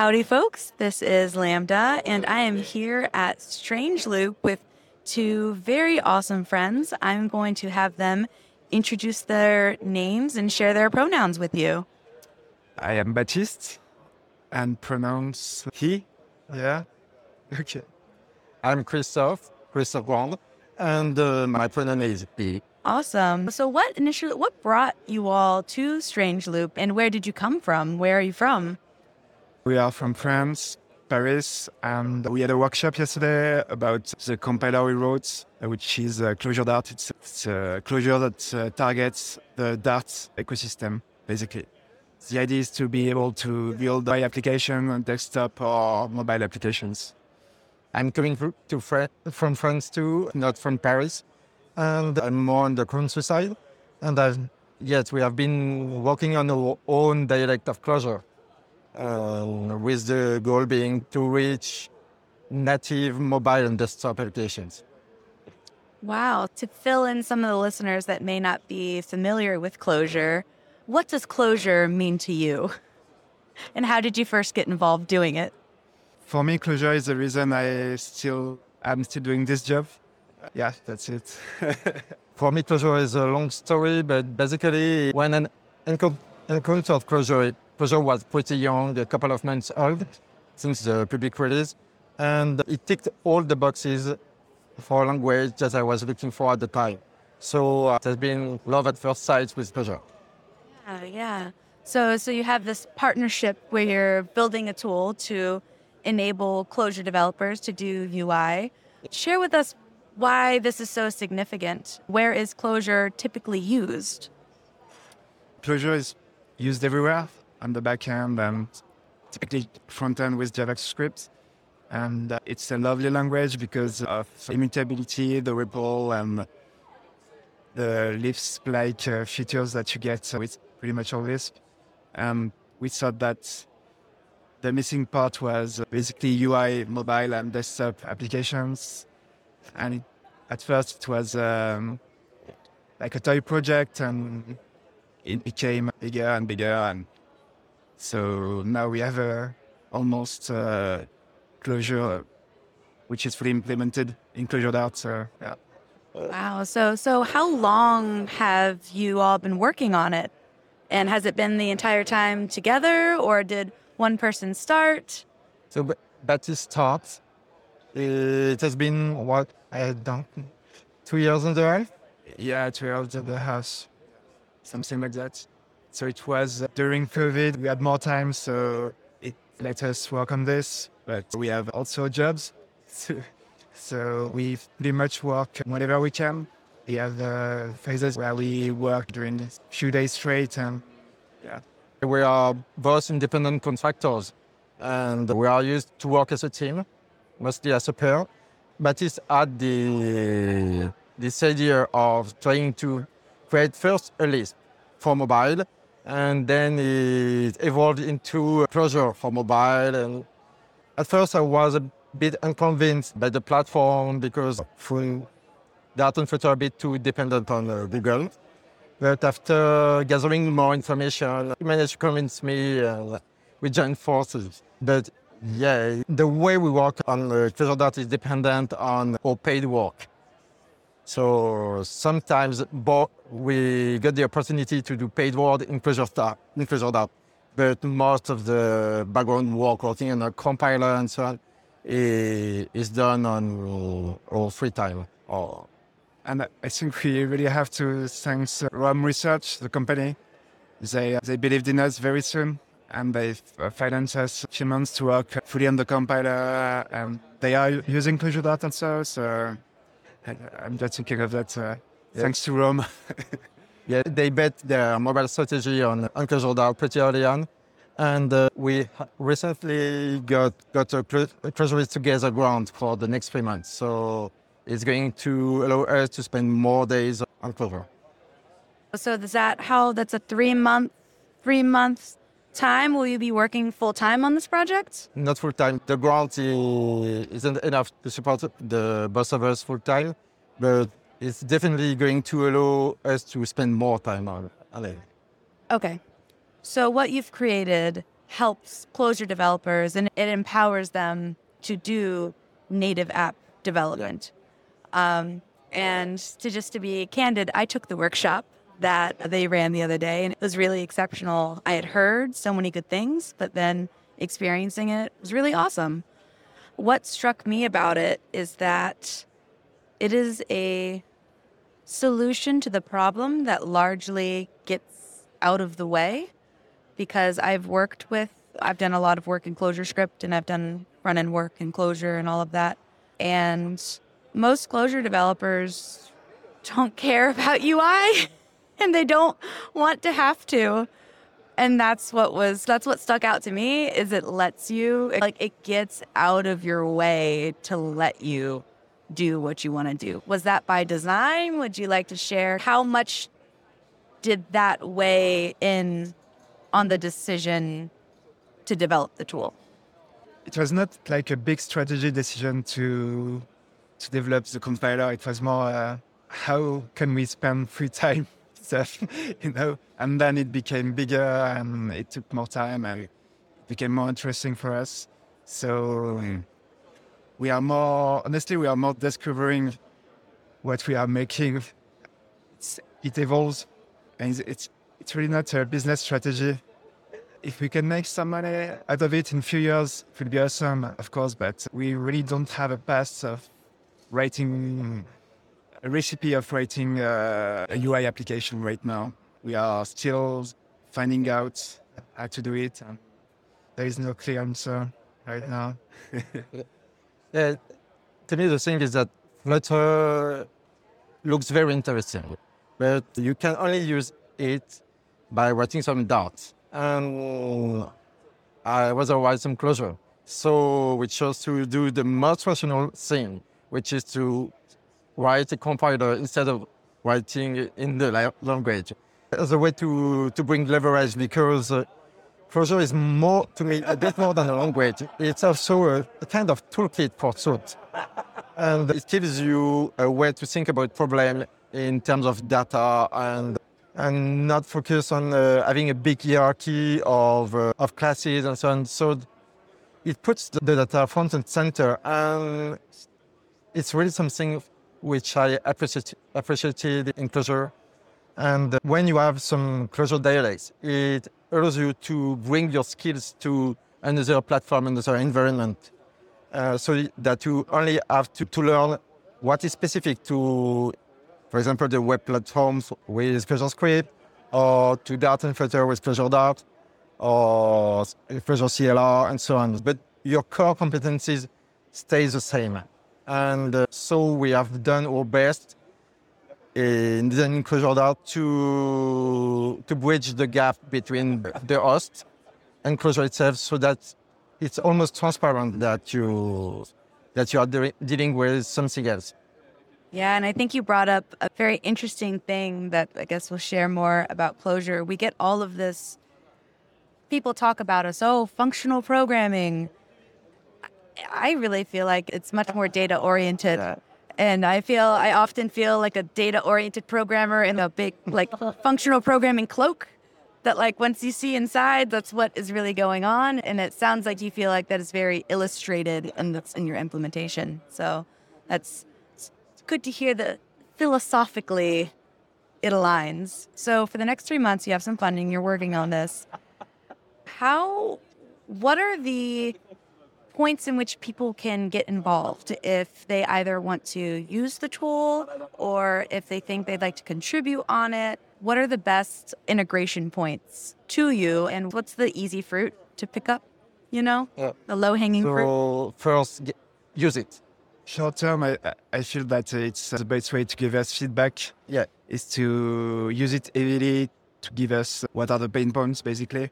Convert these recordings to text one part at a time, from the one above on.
Howdy, folks. This is Lambda, and I am here at Strange Loop with two very awesome friends. I'm going to have them introduce their names and share their pronouns with you. I am Baptiste and pronounce he. Yeah. Okay. I'm Christophe, Christophe Grand, and uh, my pronoun is he. Awesome. So, what initially, what brought you all to Strange Loop, and where did you come from? Where are you from? We are from France, Paris, and we had a workshop yesterday about the compiler we wrote, which is Clojure Dart. It's, it's a Clojure that uh, targets the Dart ecosystem, basically. The idea is to be able to build my application on desktop or mobile applications. I'm coming to from France too, not from Paris, and I'm more on the countryside. And I've, yes, we have been working on our own dialect of Clojure, um, Uh, with the goal being to reach native mobile and desktop applications. Wow. To fill in some of the listeners that may not be familiar with Clojure, what does Clojure mean to you? And how did you first get involved doing it? For me, Clojure is the reason I still I'm still doing this job. Yeah, that's it. For me, Clojure is a long story, but basically, when an encounter of Clojure, Clojure was pretty young, a couple of months old since the public release, and it ticked all the boxes for a language that I was looking for at the time. So uh, it has been love at first sight with Clojure. Yeah, yeah. So, so you have this partnership where you're building a tool to enable Clojure developers to do UI. Share with us why this is so significant. Where is Clojure typically used? Clojure is used everywhere on the back end and typically front end with JavaScript. And uh, it's a lovely language because of immutability, the REPL, and the Lisp like uh, features that you get with pretty much all Lisp. And we thought that the missing part was basically UI, mobile, and desktop applications. And it, at first, it was um, like a toy project, and it became bigger and bigger. And so now we have a almost uh, Clojure, uh, which is fully implemented in Clojure Dart. So, uh, yeah. Wow. So, so how long have you all been working on it? And has it been the entire time together, or did one person start? So B- Baptiste starts. It has been what I don't two years and a half. Yeah, two years at the house, something like that. So it was during COVID, we had more time, so it let us work on this. But we have also jobs, so, so we pretty much work whenever we can. We have uh, phases where we work during a few days straight, and yeah. We are both independent contractors and we are used to work as a team, mostly as a pair. Baptiste had the, this idea of trying to create first a Lisp for mobile and then it evolved into Clojure for mobile. And at first I was a bit unconvinced by the platform because full Dart and are a bit too dependent on uh, Google. But after gathering more information, he managed to convince me and we joined forces. But yeah, the way we work on uh, Clojure Dart is dependent on our paid work. So sometimes we get the opportunity to do paid work in Clojure in But most of the background work, working on a compiler and so on, is done on our free time. Or And I think we really have to thank uh, Roam Research, the company. They, they believed in us very soon and they uh, financed us few months to work fully on the compiler. And they are using Clojure also. So I'm just thinking of that. Uh, Yeah. Thanks to Roam. Yeah, they bet their mobile strategy on, on Clojure Dart pretty early on. And uh, we recently got, got a Clo- a Clojurists Together grant for the next three months. So it's going to allow us to spend more days on Clojure. So is that how? That's a three month, three months time. Will you be working full time on this project? Not full time. The grant isn't enough to support the both of us full time, but it's definitely going to allow us to spend more time on, on it. Okay. So what you've created helps Clojure developers and it empowers them to do native app development. Um, and to just to be candid, I took the workshop that they ran the other day and it was really exceptional. I had heard so many good things, but then experiencing it was really awesome. What struck me about it is that it is a solution to the problem that largely gets out of the way because I've worked with, I've done a lot of work in ClojureScript and I've done run end work in Clojure and all of that. And most Clojure developers don't care about UI and they don't want to have to. And that's what was that's what stuck out to me is it lets you like it gets out of your way to let you do what you want to do. Was that by design? Would you like to share how much did that weigh in on the decision to develop the tool? It was not like a big strategy decision to to develop the compiler. It was more uh, how can we spend free time stuff, you know. And then it became bigger, and it took more time, and it became more interesting for us. So we are more honestly, we are more discovering what we are making. It's, it evolves, and it's, it's it's really not a business strategy. If we can make some money out of it in a few years, it will be awesome, of course. But we really don't have a past of writing a recipe of writing uh, a UI application right now. We are still finding out how to do it. And there is no clear answer right now. Yeah, to me, the thing is that Flutter looks very interesting, but you can only use it by writing some Dart. And I was otherwise some Clojure. So we chose to do the most rational thing, which is to write a compiler instead of writing in the language as a way to, to bring leverage because uh, Clojure is more, to me, a bit more than a language. It's also a, a kind of toolkit for Soot. And it gives you a way to think about problem in terms of data and and not focus on uh, having a big hierarchy of, uh, of classes and so on. So it puts the data front and center, and it's really something which I appreciate, appreciated in Clojure. And when you have some Clojure dialects, it allows you to bring your skills to another platform, another environment, uh, so that you only have to, to learn what is specific to, for example, the web platforms with ClojureScript, or to Dart and Flutter with Clojure Dart, or Clojure CLR, and so on. But your core competencies stay the same. And uh, so we have done our best in the Dart to, to bridge the gap between the host and Clojure itself so that it's almost transparent that you, that you are de- dealing with something else. Yeah, and I think you brought up a very interesting thing that I guess we'll share more about Clojure. We get all of this, people talk about us, oh, functional programming. I really feel like it's much more data oriented. And I feel, I often feel like a data oriented programmer in a big, like, functional programming cloak that, like, once you see inside, that's what is really going on. And it sounds like you feel like that is very illustrated in, the, in your implementation. So that's it's good to hear that philosophically it aligns. So for the next three months, you have some funding, you're working on this. How, what are the points in which people can get involved if they either want to use the tool or if they think they'd like to contribute on it. What are the best integration points to you and what's the easy fruit to pick up? You know, Yeah. the low hanging fruit. So first, get, use it. Short term, I, I feel that it's uh, the best way to give us feedback Yeah. is to use it heavily to give us uh, what are the pain points, basically.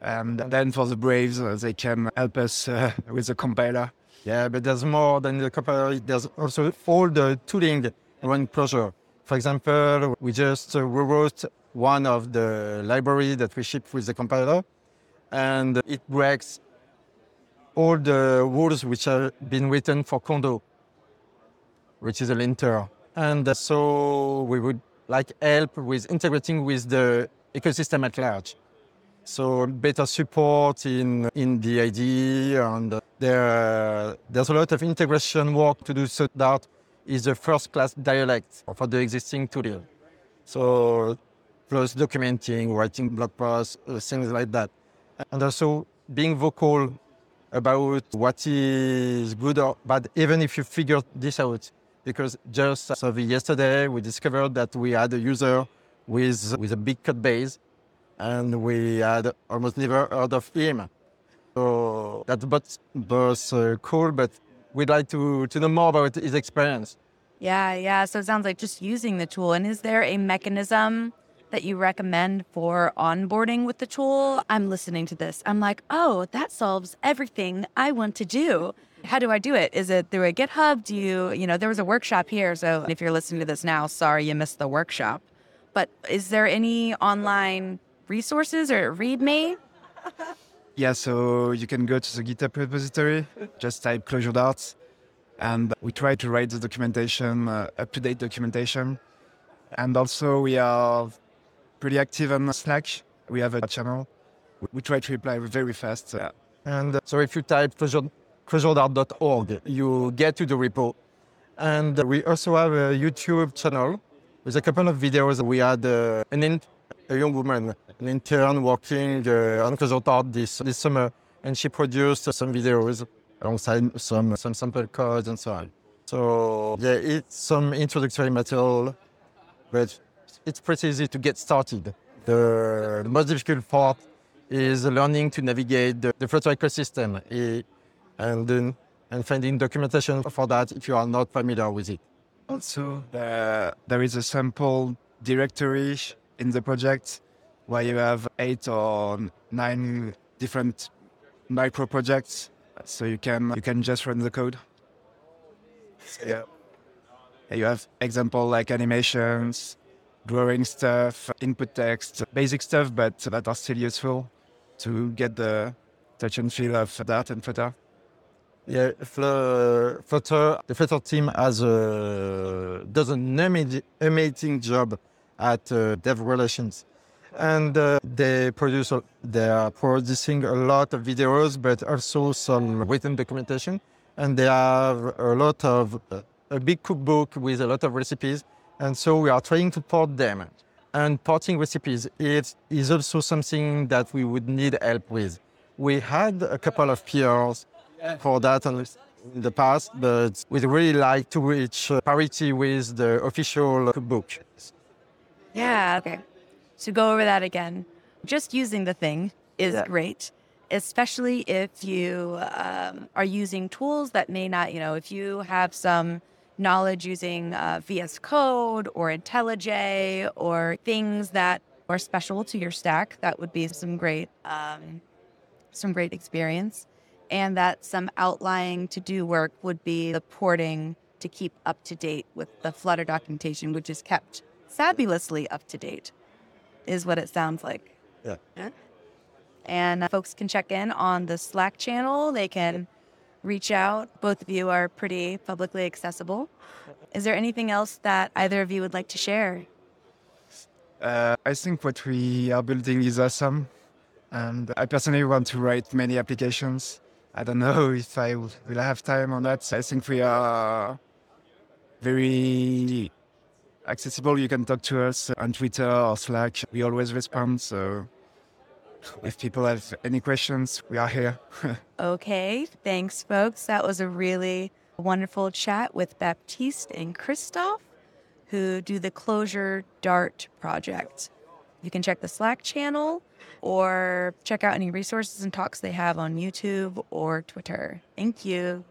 And then for the Braves, uh, they can help us uh, with the compiler. Yeah, but there's more than the compiler. There's also all the tooling around Clojure. For example, we just uh, rewrote one of the library that we ship with the compiler, and it breaks all the rules which have been written for Kondo, which is a linter. And so we would like help with integrating with the ecosystem at large. So better support in in the IDE, and there there's a lot of integration work to do. So Dart is a first-class dialect for the existing tooling. So plus documenting, writing blog posts, uh, things like that, and also being vocal about what is good or bad, even if you figure this out. Because just as of yesterday, we discovered that we had a user with, with a big code base, and we had almost never heard of him. So that's both, both uh, cool, but we'd like to, to know more about his experience. Yeah, yeah. So it sounds like just using the tool. And is there a mechanism that you recommend for onboarding with the tool? I'm listening to this. I'm like, oh, that solves everything I want to do. How do I do it? Is it through a GitHub? Do you, you know, there was a workshop here. So if you're listening to this now, sorry you missed the workshop. But is there any online resources or README? Yeah, so you can go to the GitHub repository, just type Clojure Darts, and we try to write the documentation, uh, up to date documentation. And also, we are pretty active on Slack. We have a channel. We try to reply very fast. Uh, And uh, so if you type Clojure- clojuredart.org, you get to the repo. And we also have a YouTube channel with a couple of videos. We had uh, an in, a young woman, an intern working uh, on Clojure this, this summer, and she produced some videos alongside some, some sample codes and so on. So yeah, it's some introductory material, but it's pretty easy to get started. The, most difficult part is learning to navigate the, the Flutter ecosystem eh, and and finding documentation for that if you are not familiar with it. Also, uh, there is a sample directory in the project where you have eight or nine different micro projects, so you can you can just run the code. Yeah. You have example like animations, drawing stuff, input text, basic stuff, but that are still useful to get the touch and feel of Dart and Flutter. Yeah, Fl- Flutter, the Flutter team has a, does an amazing job at uh, dev relations. And uh, they produce, they are producing a lot of videos, but also some written documentation. And they have a lot of, uh, a big cookbook with a lot of recipes. And so we are trying to port them. And porting recipes is, is also something that we would need help with. We had a couple of peers for that in the past, but we'd really like to reach uh, parity with the official book. Yeah. Okay. So go over that again. Just using the thing is Yeah. great, especially if you um, are using tools that may not, you know, if you have some knowledge using uh, VS Code or IntelliJ or things that are special to your stack, that would be some great, um, some great experience. And that some outlying to do work would be the porting to keep up to date with the Flutter documentation, which is kept fabulously up to date, is what it sounds like. Yeah. And uh, folks can check in on the Slack channel. They can reach out. Both of you are pretty publicly accessible. Is there anything else that either of you would like to share? Uh, I think what we are building is awesome. And I personally want to write many applications. I don't know if I will will have time on that. I think we are very accessible. You can talk to us on Twitter or Slack. We always respond. So if people have any questions, we are here. Okay, thanks, folks. That was a really wonderful chat with Baptiste and Christophe, who do the Clojure Dart project. You can check the Slack channel or check out any resources and talks they have on YouTube or Twitter. Thank you.